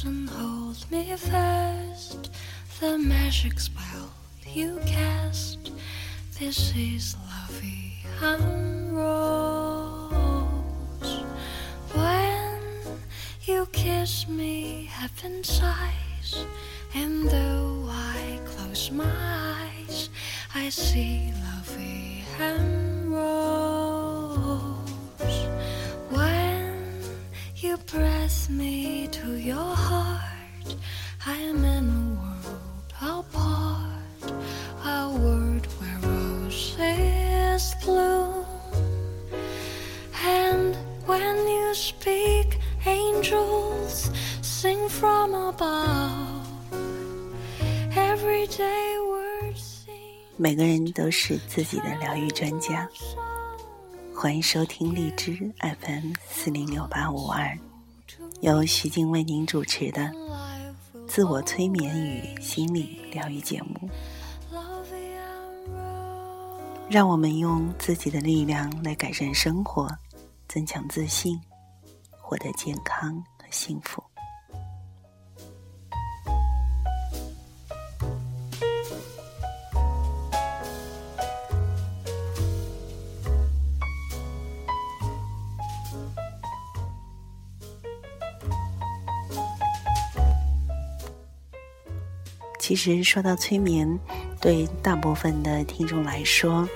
And hold me fast. The magic spell you cast. This is lovey and rose. When you kiss me, heaven sighs. And though I close my eyes, I see 都是自己的疗愈专家。欢迎收听荔枝 FM 四零六八五二，由徐静为您主持的自我催眠与心理疗愈节目。让我们用自己的力量来改善生活，增强自信，获得健康和幸福。其实说到催眠，对大部分的听众来说，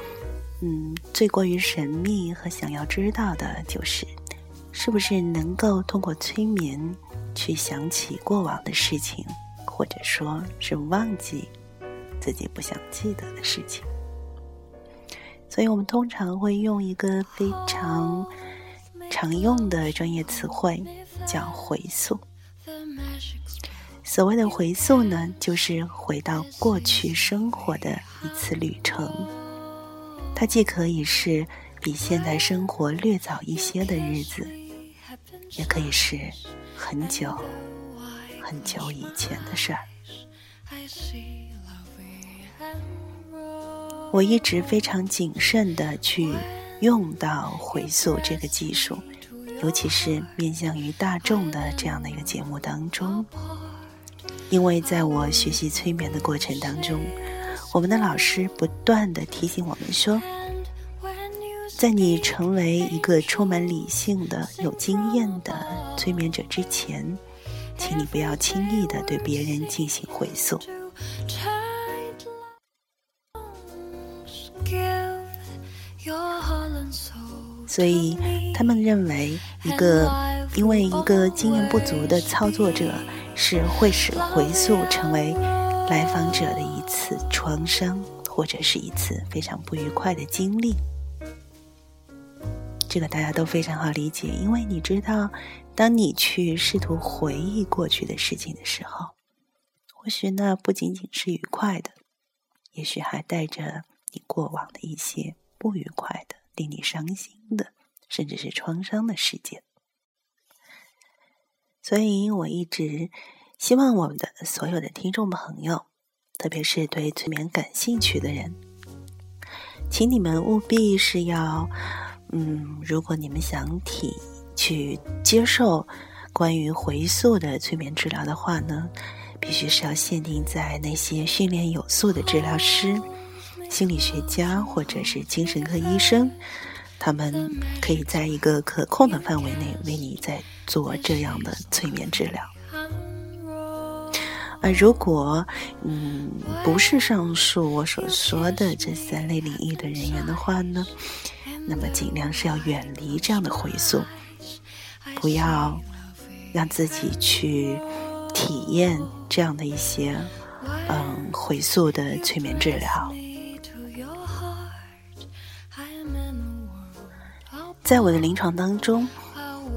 嗯，最过于神秘和想要知道的就是，是不是能够通过催眠去想起过往的事情，或者说是忘记自己不想记得的事情。所以我们通常会用一个非常常用的专业词汇，叫回溯。所谓的回溯呢，就是回到过去生活的一次旅程。它既可以是比现在生活略早一些的日子，也可以是很久很久以前的事儿。我一直非常谨慎的去用到回溯这个技术，尤其是面向于大众的这样的一个节目当中。因为在我学习催眠的过程当中，我们的老师不断的提醒我们说，在你成为一个充满理性的、有经验的催眠者之前，请你不要轻易的对别人进行回溯。所以，他们认为，一个因为一个经验不足的操作者。是会使回溯成为来访者的一次创伤，或者是一次非常不愉快的经历。这个大家都非常好理解，因为你知道，当你去试图回忆过去的事情的时候，或许那不仅仅是愉快的，也许还带着你过往的一些不愉快的、令你伤心的，甚至是创伤的事件。所以我一直希望我们的所有的听众朋友，特别是对催眠感兴趣的人，请你们务必是要，嗯，如果你们想体去接受关于回溯的催眠治疗的话呢，必须是要限定在那些训练有素的治疗师、心理学家或者是精神科医生。他们可以在一个可控的范围内为你在做这样的催眠治疗。而如果嗯不是上述我所说的这三类领域的人员的话呢，那么尽量是要远离这样的回溯，不要让自己去体验这样的一些嗯回溯的催眠治疗。在我的临床当中，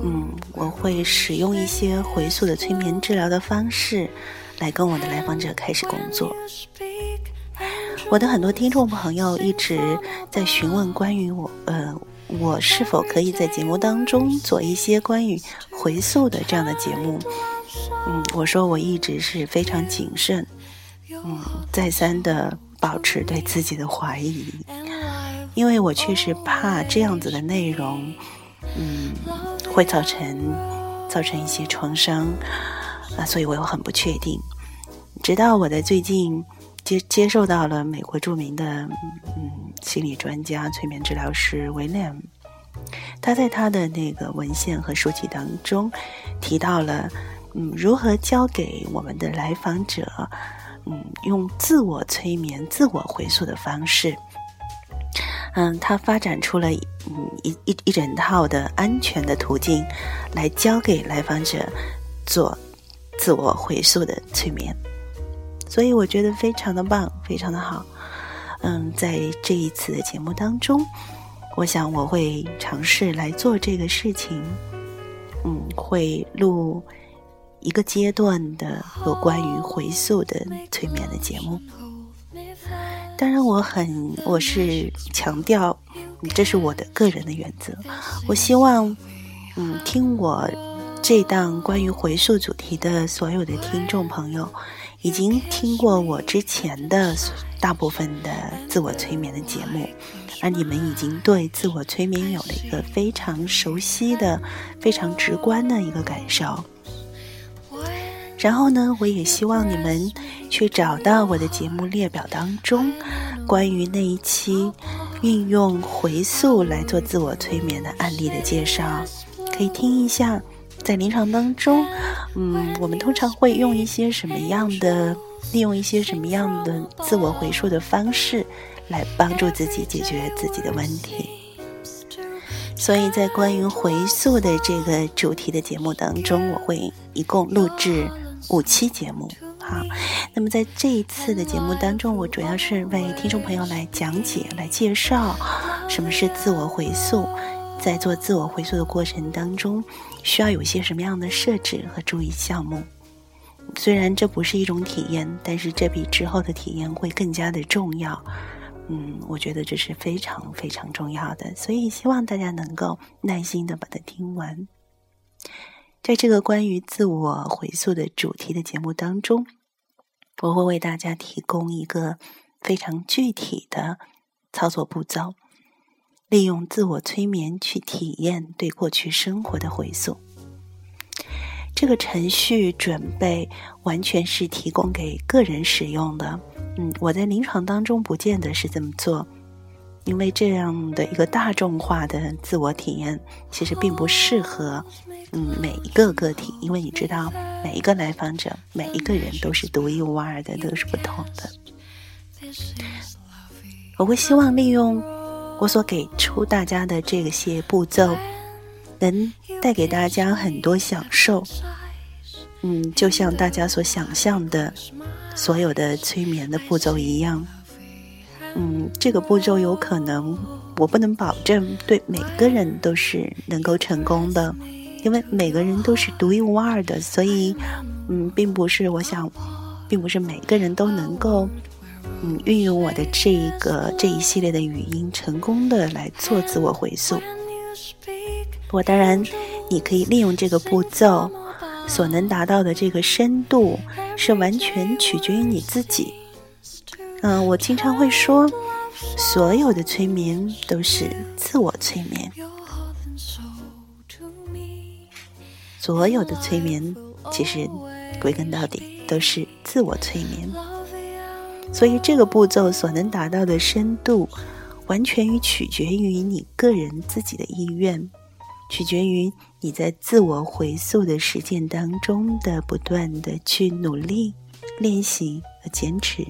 嗯，我会使用一些回溯的催眠治疗的方式，来跟我的来访者开始工作。我的很多听众朋友一直在询问关于我，呃，我是否可以在节目当中做一些关于回溯的这样的节目？嗯，我说我一直是非常谨慎，嗯，再三的保持对自己的怀疑。因为我确实怕这样子的内容，嗯，会造成造成一些创伤啊，所以我又很不确定。直到我在最近接接受到了美国著名的嗯心理专家、催眠治疗师威廉，他在他的那个文献和书籍当中提到了嗯如何教给我们的来访者嗯用自我催眠、自我回溯的方式。嗯，他发展出了嗯一一一整套的安全的途径，来教给来访者做自我回溯的催眠，所以我觉得非常的棒，非常的好。嗯，在这一次的节目当中，我想我会尝试来做这个事情。嗯，会录一个阶段的有关于回溯的催眠的节目。当然，我很我是强调，这是我的个人的原则。我希望，嗯，听我这档关于回溯主题的所有的听众朋友，已经听过我之前的大部分的自我催眠的节目，而你们已经对自我催眠有了一个非常熟悉的、非常直观的一个感受。然后呢，我也希望你们去找到我的节目列表当中，关于那一期运用回溯来做自我催眠的案例的介绍，可以听一下。在临床当中，嗯，我们通常会用一些什么样的，利用一些什么样的自我回溯的方式，来帮助自己解决自己的问题。所以在关于回溯的这个主题的节目当中，我会一共录制。五期节目，好。那么在这一次的节目当中，我主要是为听众朋友来讲解、来介绍什么是自我回溯，在做自我回溯的过程当中，需要有些什么样的设置和注意项目。虽然这不是一种体验，但是这比之后的体验会更加的重要。嗯，我觉得这是非常非常重要的，所以希望大家能够耐心的把它听完。在这个关于自我回溯的主题的节目当中，我会为大家提供一个非常具体的操作步骤，利用自我催眠去体验对过去生活的回溯。这个程序准备完全是提供给个人使用的。嗯，我在临床当中不见得是这么做。因为这样的一个大众化的自我体验，其实并不适合，嗯，每一个个体。因为你知道，每一个来访者，每一个人都是独一无二的，都是不同的。我会希望利用我所给出大家的这些步骤，能带给大家很多享受。嗯，就像大家所想象的，所有的催眠的步骤一样。嗯，这个步骤有可能，我不能保证对每个人都是能够成功的，因为每个人都是独一无二的，所以，嗯，并不是我想，并不是每个人都能够，嗯，运用我的这个这一系列的语音成功的来做自我回溯。我当然，你可以利用这个步骤所能达到的这个深度，是完全取决于你自己。嗯，我经常会说，所有的催眠都是自我催眠。所有的催眠其实归根到底都是自我催眠。所以这个步骤所能达到的深度，完全于取决于你个人自己的意愿，取决于你在自我回溯的实践当中的不断的去努力、练习和坚持。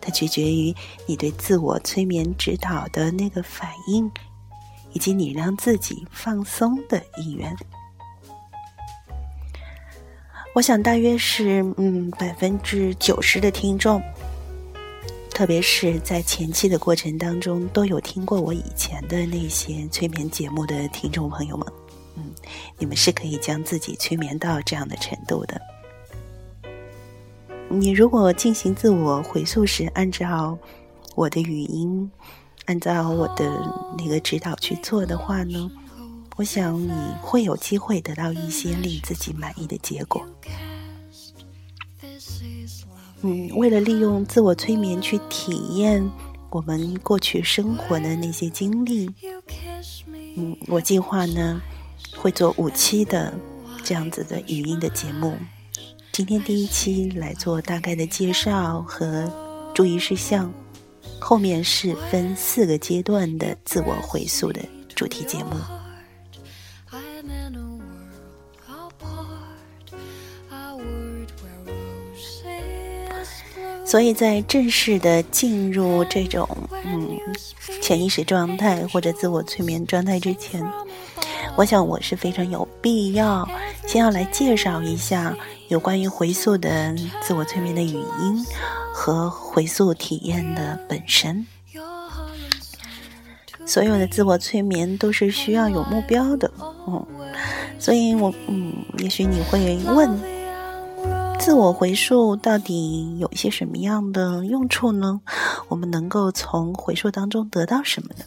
它取决于你对自我催眠指导的那个反应，以及你让自己放松的意愿。我想大约是嗯百分之九十的听众，特别是在前期的过程当中，都有听过我以前的那些催眠节目的听众朋友们，嗯，你们是可以将自己催眠到这样的程度的。你如果进行自我回溯时，按照我的语音，按照我的那个指导去做的话呢，我想你会有机会得到一些令自己满意的结果。嗯，为了利用自我催眠去体验我们过去生活的那些经历，嗯，我计划呢会做五期的这样子的语音的节目。今天第一期来做大概的介绍和注意事项，后面是分四个阶段的自我回溯的主题节目。所以在正式的进入这种嗯潜意识状态或者自我催眠状态之前，我想我是非常有必要先要来介绍一下有关于回溯的自我催眠的语音和回溯体验的本身。所有的自我催眠都是需要有目标的，嗯，所以我嗯，也许你会问。自我回溯到底有一些什么样的用处呢？我们能够从回溯当中得到什么呢？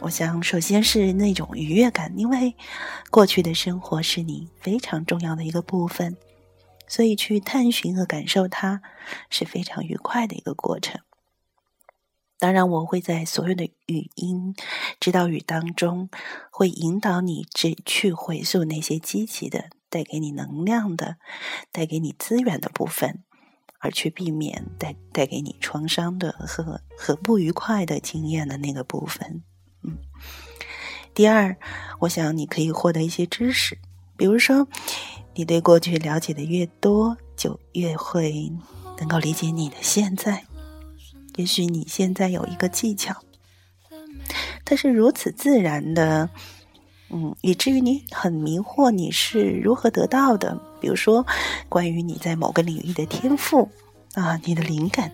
我想，首先是那种愉悦感，因为过去的生活是你非常重要的一个部分，所以去探寻和感受它是非常愉快的一个过程。当然，我会在所有的语音指导语当中，会引导你只去回溯那些积极的。带给你能量的、带给你资源的部分，而去避免带带给你创伤的和和不愉快的经验的那个部分。嗯，第二，我想你可以获得一些知识，比如说，你对过去了解的越多，就越会能够理解你的现在。也许你现在有一个技巧，它是如此自然的。嗯，以至于你很迷惑，你是如何得到的？比如说，关于你在某个领域的天赋啊，你的灵感。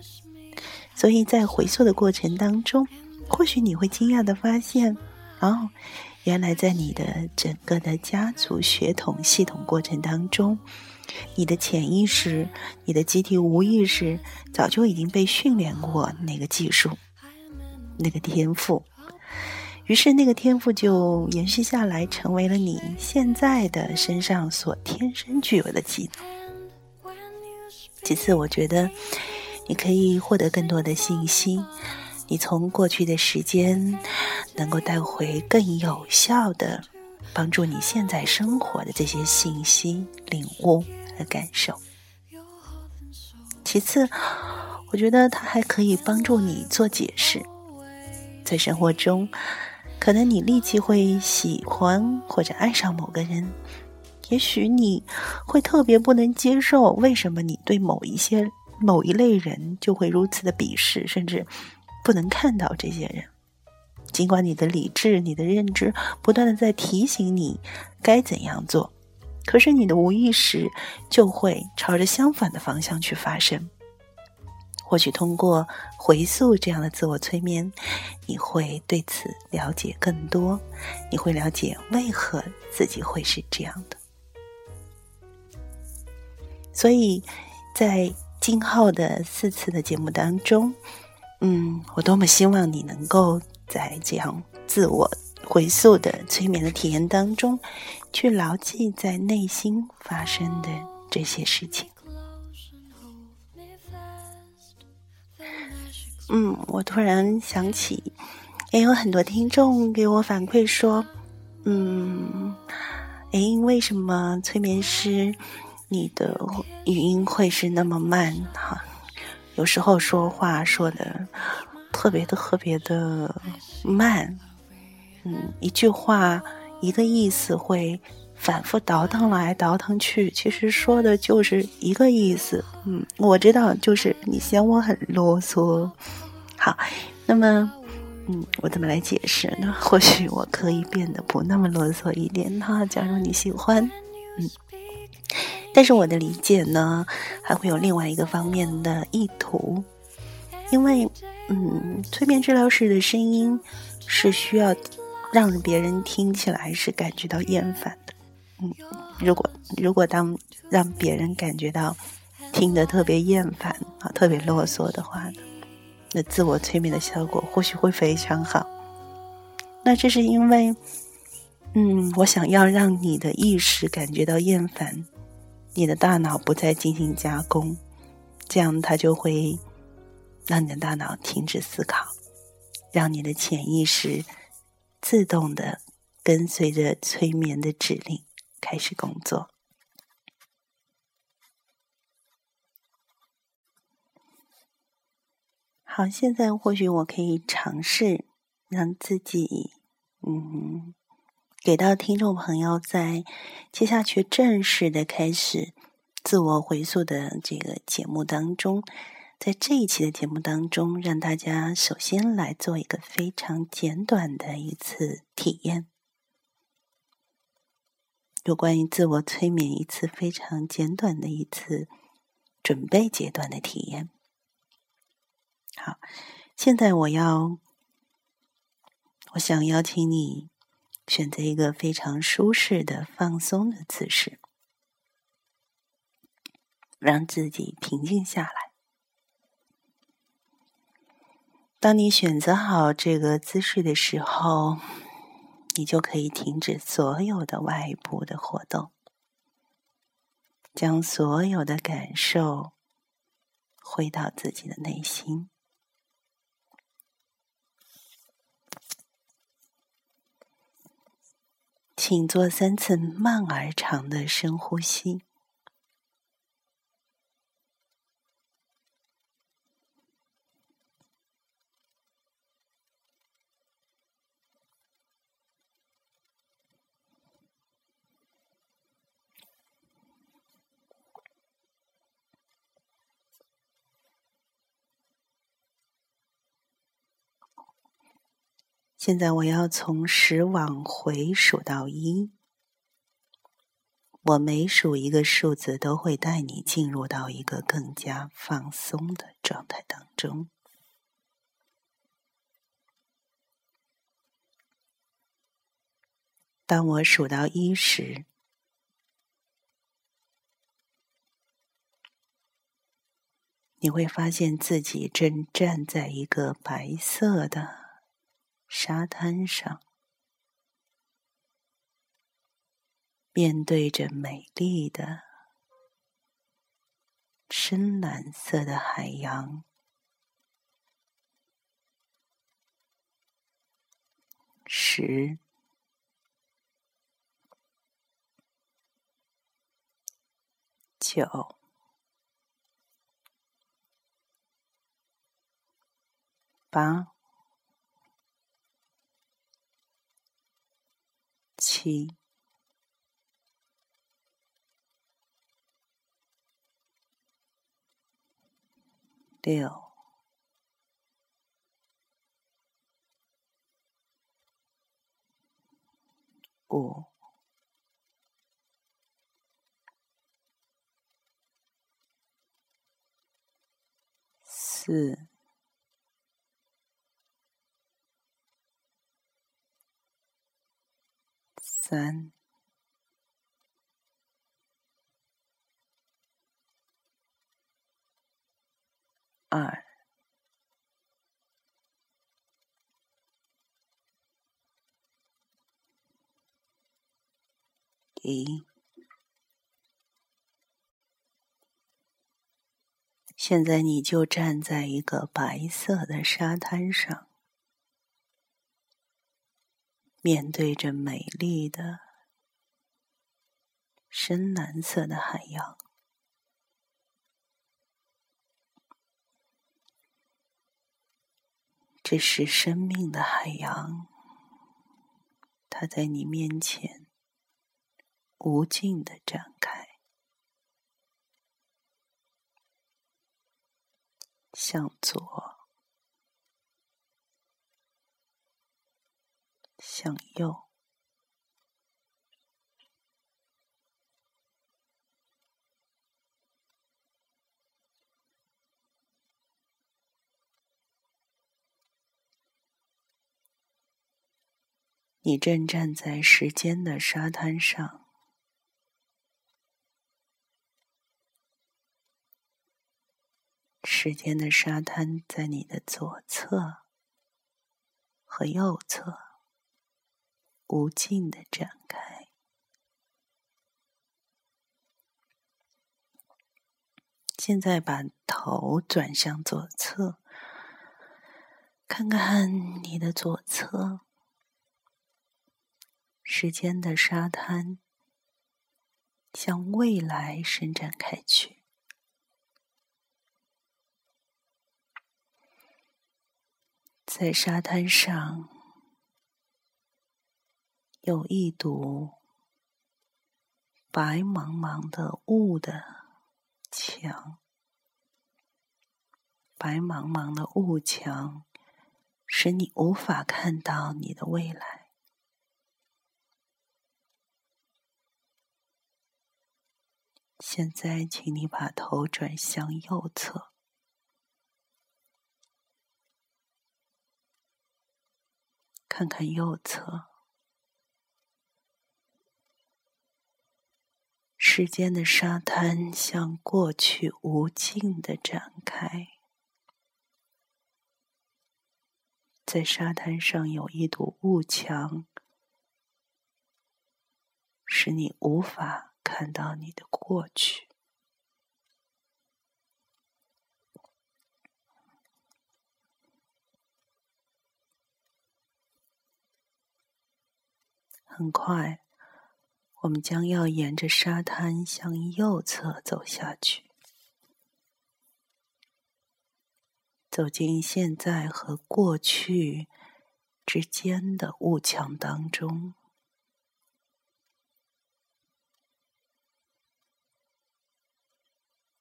所以在回溯的过程当中，或许你会惊讶的发现，哦，原来在你的整个的家族血统系统过程当中，你的潜意识、你的集体无意识早就已经被训练过那个技术、那个天赋。于是，那个天赋就延续下来，成为了你现在的身上所天生具有的技能。其次，我觉得你可以获得更多的信息，你从过去的时间能够带回更有效的帮助你现在生活的这些信息、领悟和感受。其次，我觉得它还可以帮助你做解释，在生活中。可能你立即会喜欢或者爱上某个人，也许你会特别不能接受为什么你对某一些某一类人就会如此的鄙视，甚至不能看到这些人。尽管你的理智、你的认知不断的在提醒你该怎样做，可是你的无意识就会朝着相反的方向去发生。或许通过回溯这样的自我催眠，你会对此了解更多，你会了解为何自己会是这样的。所以，在今后的四次的节目当中，嗯，我多么希望你能够在这样自我回溯的催眠的体验当中，去牢记在内心发生的这些事情。嗯，我突然想起，也有很多听众给我反馈说，嗯，哎，为什么催眠师你的语音会是那么慢？哈，有时候说话说的特别的特别的慢，嗯，一句话一个意思会。反复倒腾来倒腾去，其实说的就是一个意思。嗯，我知道，就是你嫌我很啰嗦。好，那么，嗯，我怎么来解释呢？或许我可以变得不那么啰嗦一点哈。假如你喜欢，嗯，但是我的理解呢，还会有另外一个方面的意图，因为，嗯，催眠治疗师的声音是需要让别人听起来是感觉到厌烦的。嗯，如果如果当让别人感觉到听得特别厌烦啊，特别啰嗦的话呢，那自我催眠的效果或许会非常好。那这是因为，嗯，我想要让你的意识感觉到厌烦，你的大脑不再进行加工，这样它就会让你的大脑停止思考，让你的潜意识自动的跟随着催眠的指令。开始工作。好，现在或许我可以尝试让自己，嗯，给到听众朋友在接下去正式的开始自我回溯的这个节目当中，在这一期的节目当中，让大家首先来做一个非常简短的一次体验，有关于自我催眠一次非常简短的一次准备阶段的体验。好，现在我要，我想邀请你选择一个非常舒适的、放松的姿势，让自己平静下来。当你选择好这个姿势的时候，你就可以停止所有的外部的活动，将所有的感受回到自己的内心。请做三次慢而长的深呼吸。现在我要从十往回数到一，我每数一个数字，都会带你进入到一个更加放松的状态当中。当我数到一时，你会发现自己正站在一个白色的。沙滩上，面对着美丽的深蓝色的海洋，十、九、八。七、六、五、四。三、二、一。现在你就站在一个白色的沙滩上。面对着美丽的深蓝色的海洋，这是生命的海洋，它在你面前无尽的展开，向左。向右，你正站在时间的沙滩上，时间的沙滩在你的左侧和右侧。无尽的展开。现在把头转向左侧，看看你的左侧，时间的沙滩向未来伸展开去。在沙滩上，有一堵白茫茫的雾的墙，白茫茫的雾墙使你无法看到你的未来。现在，请你把头转向右侧。看看右侧，时间的沙滩向过去无尽的展开，在沙滩上有一堵雾墙，使你无法看到你的过去。很快，我们将要沿着沙滩向右侧走下去，走进现在和过去之间的雾墙当中。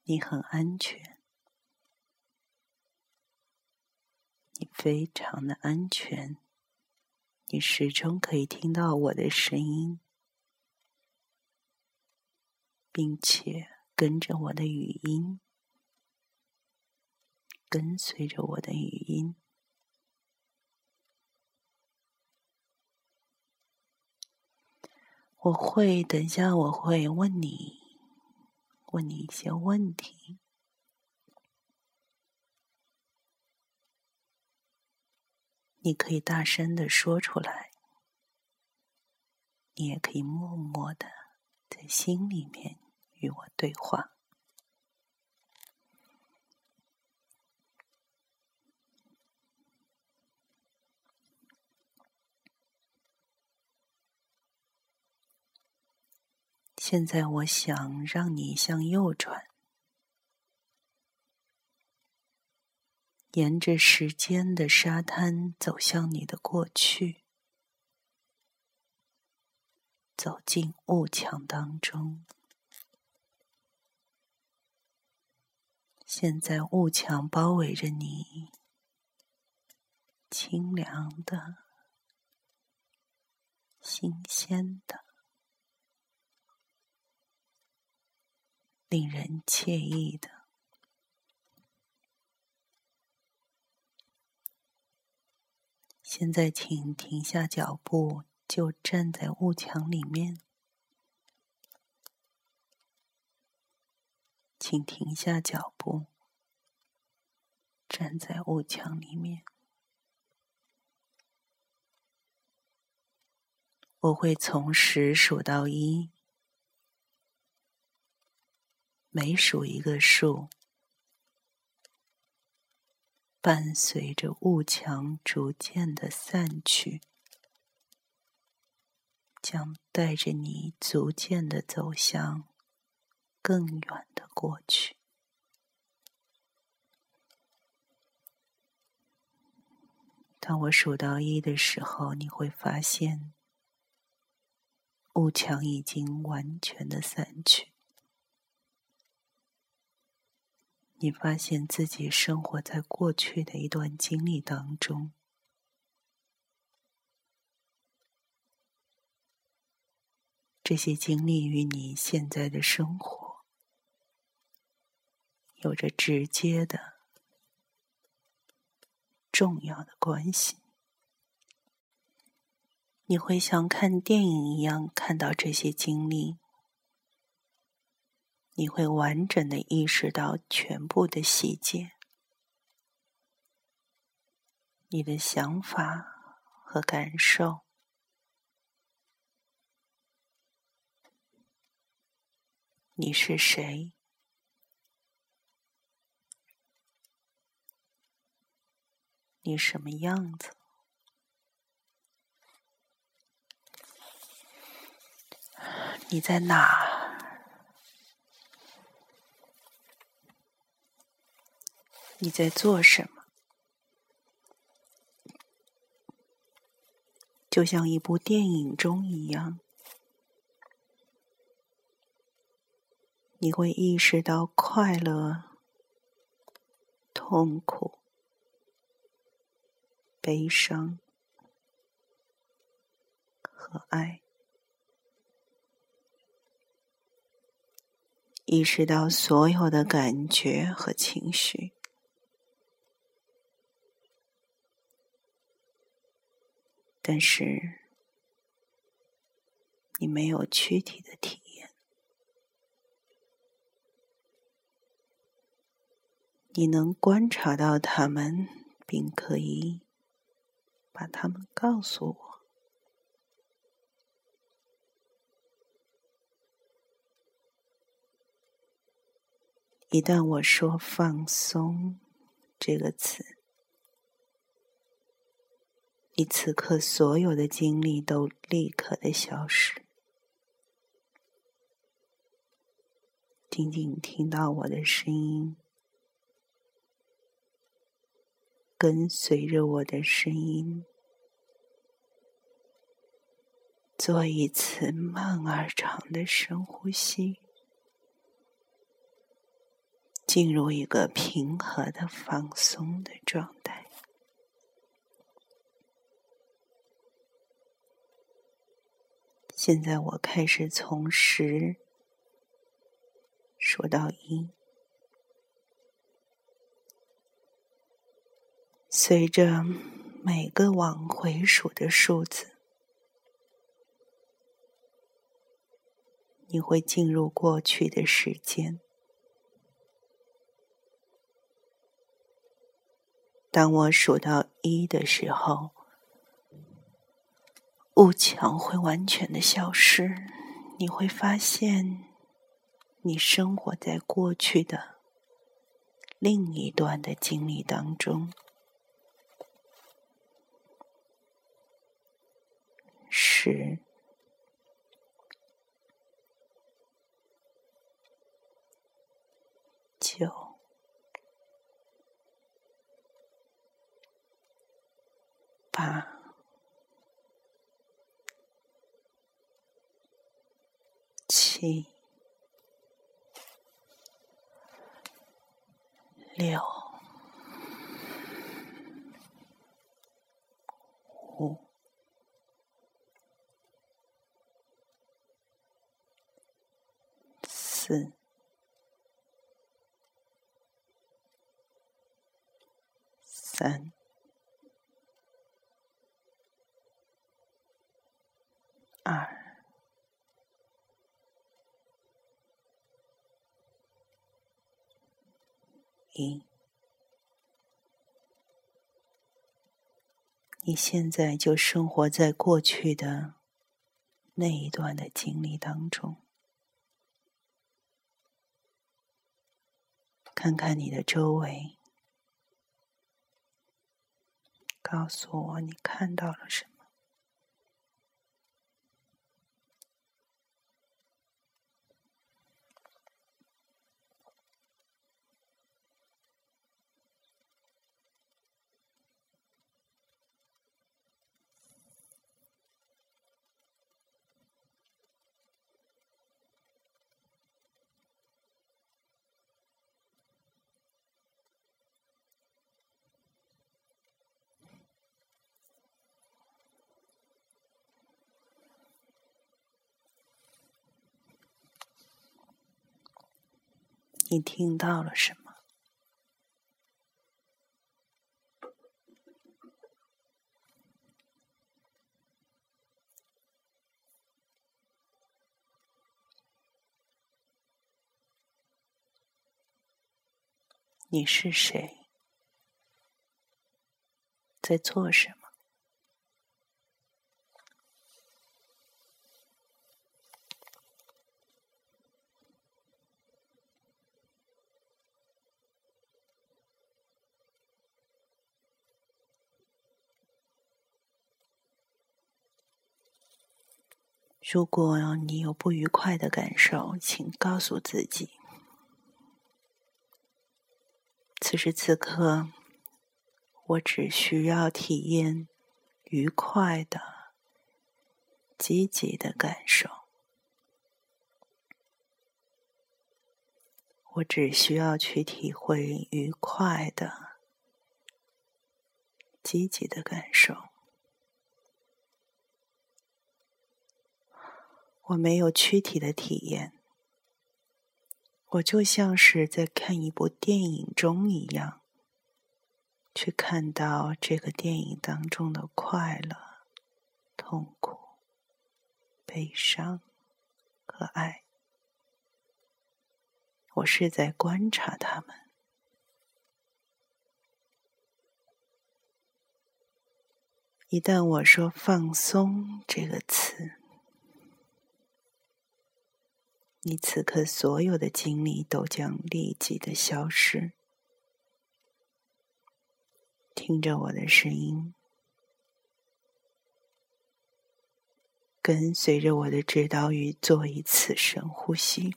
你很安全，你非常的安全。你始终可以听到我的声音，并且跟着我的语音，跟随着我的语音。我会等一下，我会问你，问你一些问题。你可以大声的说出来，你也可以默默的在心里面与我对话。现在，我想让你向右转。沿着时间的沙滩走向你的过去，走进雾墙当中。现在雾墙包围着你，清凉的、新鲜的、令人惬意的。现在，请停下脚步，就站在雾墙里面。请停下脚步，站在雾墙里面。我会从十数到一，每数一个数。伴随着雾墙逐渐的散去，将带着你逐渐的走向更远的过去。当我数到一的时候，你会发现雾墙已经完全的散去。你发现自己生活在过去的一段经历当中，这些经历与你现在的生活有着直接的、重要的关系。你会像看电影一样看到这些经历。你会完整的意识到全部的细节，你的想法和感受，你是谁？你什么样子？你在哪？你在做什么？就像一部电影中一样，你会意识到快乐、痛苦。悲伤和爱。意识到所有的感觉和情绪，但是你没有躯体的体验，你能观察到他们，并可以把他们告诉我。一旦我说“放松”这个词，你此刻所有的精力都立刻的消失，仅仅听到我的声音，跟随着我的声音，做一次慢而长的深呼吸。进入一个平和的放松的状态。现在我开始从十数到一，随着每个往回数的数字，你会进入过去的时间。当我数到一的时候，雾墙会完全的消失。你会发现，你生活在过去的另一段的经历当中。十、九。八、七、六、五、四、三。二、一，你现在就生活在过去的那一段的经历当中，看看你的周围，告诉我你看到了什么。你听到了什么？你是谁？在做什么？如果你有不愉快的感受，请告诉自己，此时此刻，我只需要体验愉快的、积极的感受。我只需要去体会愉快的、积极的感受。我没有躯体的体验，我就像是在看一部电影中一样，去看到这个电影当中的快乐、痛苦、悲伤和爱。我是在观察他们。一旦我说“放松”这个词，你此刻所有的精力都将立即的消失。听着我的声音，跟随着我的指导语，做一次深呼吸。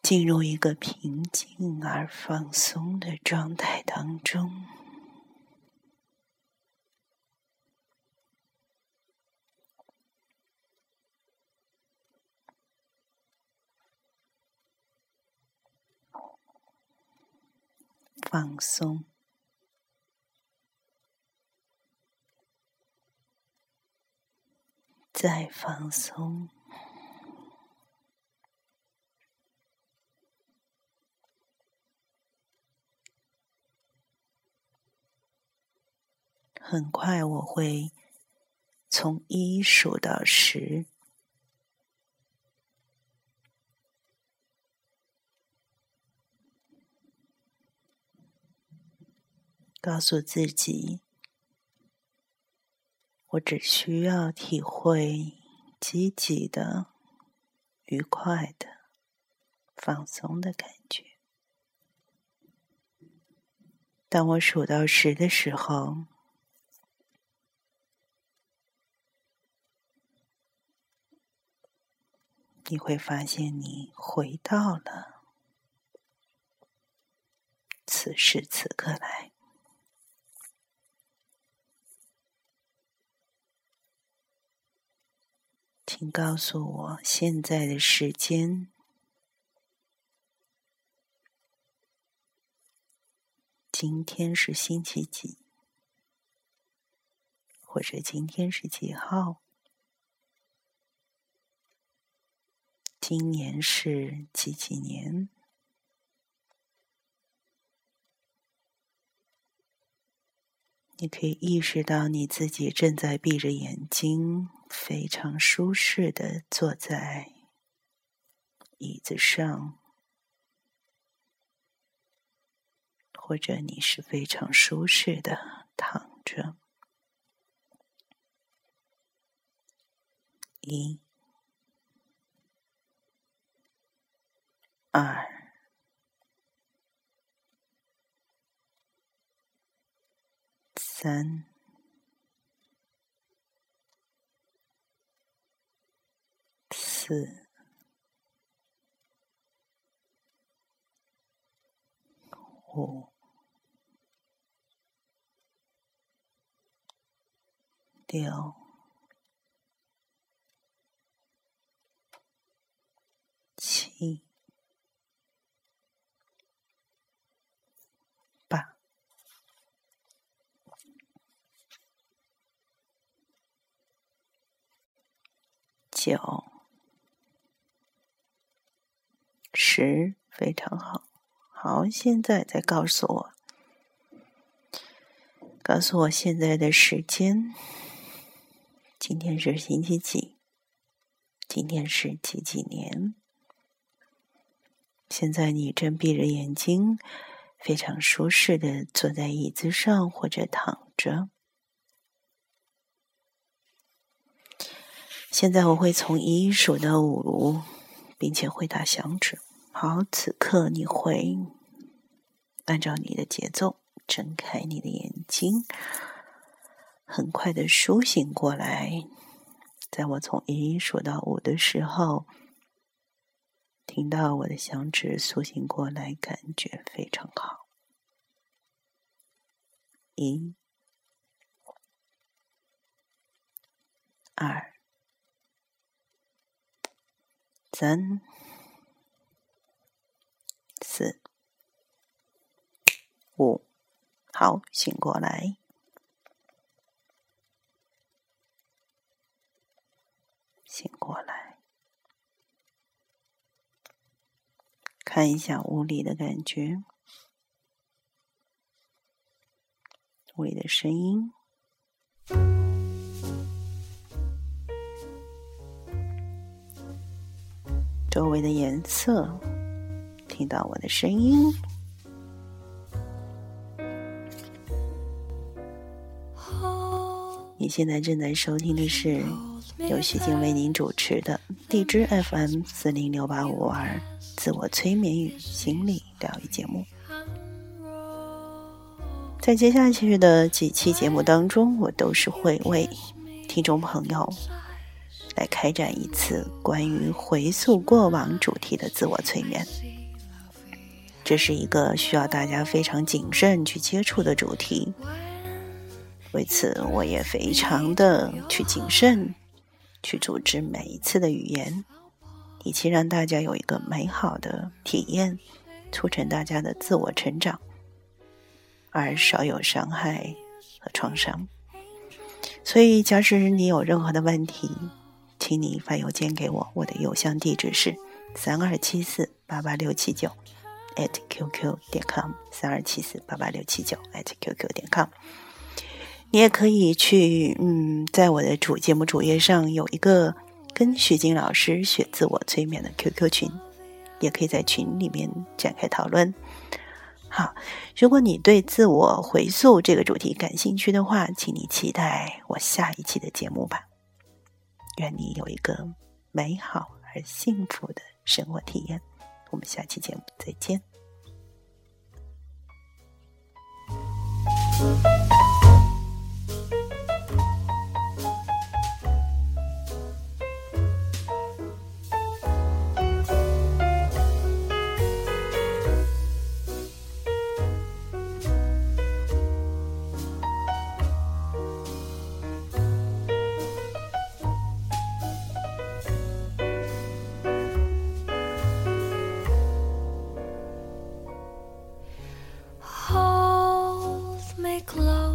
进入一个平静而放松的状态当中，放松，再放松。很快，我会从一数到十，告诉自己，我只需要体会积极的、愉快的、放松的感觉。当我数到十的时候。你会发现，你回到了此时此刻来。请告诉我现在的时间，今天是星期几，或者今天是几号？今年是几几年？你可以意识到你自己正在闭着眼睛，非常舒适的坐在椅子上，或者你是非常舒适的躺着。一。二、三、四、五、六、七。九十非常好，好，现在再告诉我，告诉我现在的时间。今天是星期几？今天是几几年？现在你正闭着眼睛，非常舒适的坐在椅子上或者躺着。现在我会从一数到五，并且回答响指。好，此刻你会按照你的节奏睁开你的眼睛，很快的苏醒过来。在我从一数到五的时候，听到我的响指苏醒过来，感觉非常好。一、二、三、四、五，好，醒过来。醒过来，看一下屋里的感觉，屋里的声音，周围的颜色，听到我的声音。你现在正在收听的是。由徐静为您主持的荔枝 FM 四零六八五二自我催眠与心理疗愈节目，在接下去的几期节目当中，我都是会为听众朋友来开展一次关于回溯过往主题的自我催眠。这是一个需要大家非常谨慎去接触的主题，为此我也非常的去谨慎。去组织每一次的语言，以期让大家有一个美好的体验，促成大家的自我成长，而少有伤害和创伤。所以，假使你有任何的问题，请你发邮件给我，我的邮箱地址是三二七四八八六七九 at qq 点 com，三二七四八八六七九 at qq 点 com。你也可以去，嗯，在我的主节目主页上有一个跟徐静老师学自我催眠的 QQ 群，也可以在群里面展开讨论。好，如果你对自我回溯这个主题感兴趣的话，请你期待我下一期的节目吧。愿你有一个美好而幸福的生活体验。我们下期节目再见。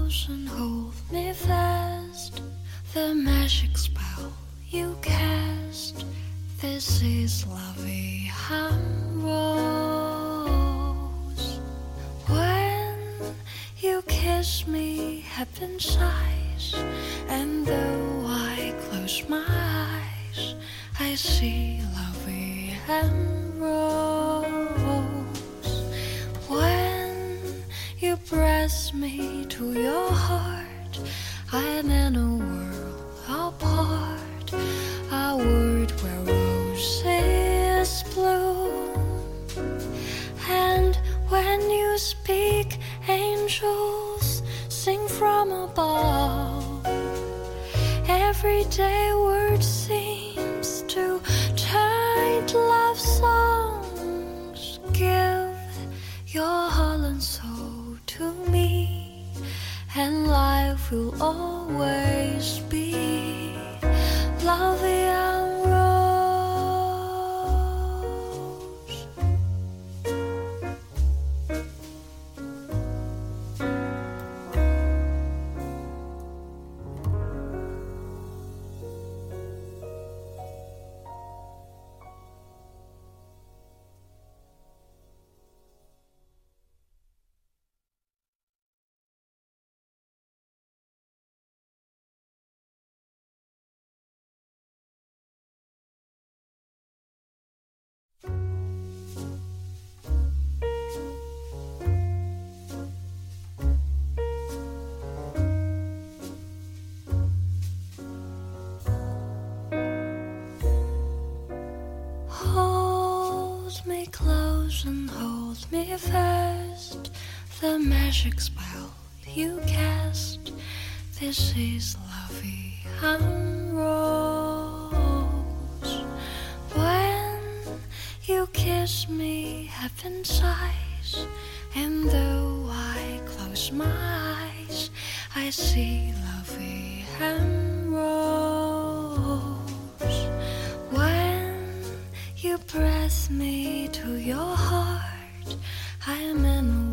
ocean, hold me fast. The magic spell you cast. This is lovey hum rose. When you kiss me, heaven sighs, and though I close my eyes, I see lovey and rose. Me to your heart, I am in a world apart, a world where roses bloom, and when you speak, angels sing from above. Everyday word will always be lovely. and hold me fast. The magic spell you cast. This is lovey and rose. When you kiss me heaven sighs, and though I close my eyes, I see lovey and press me to your heart, I am in.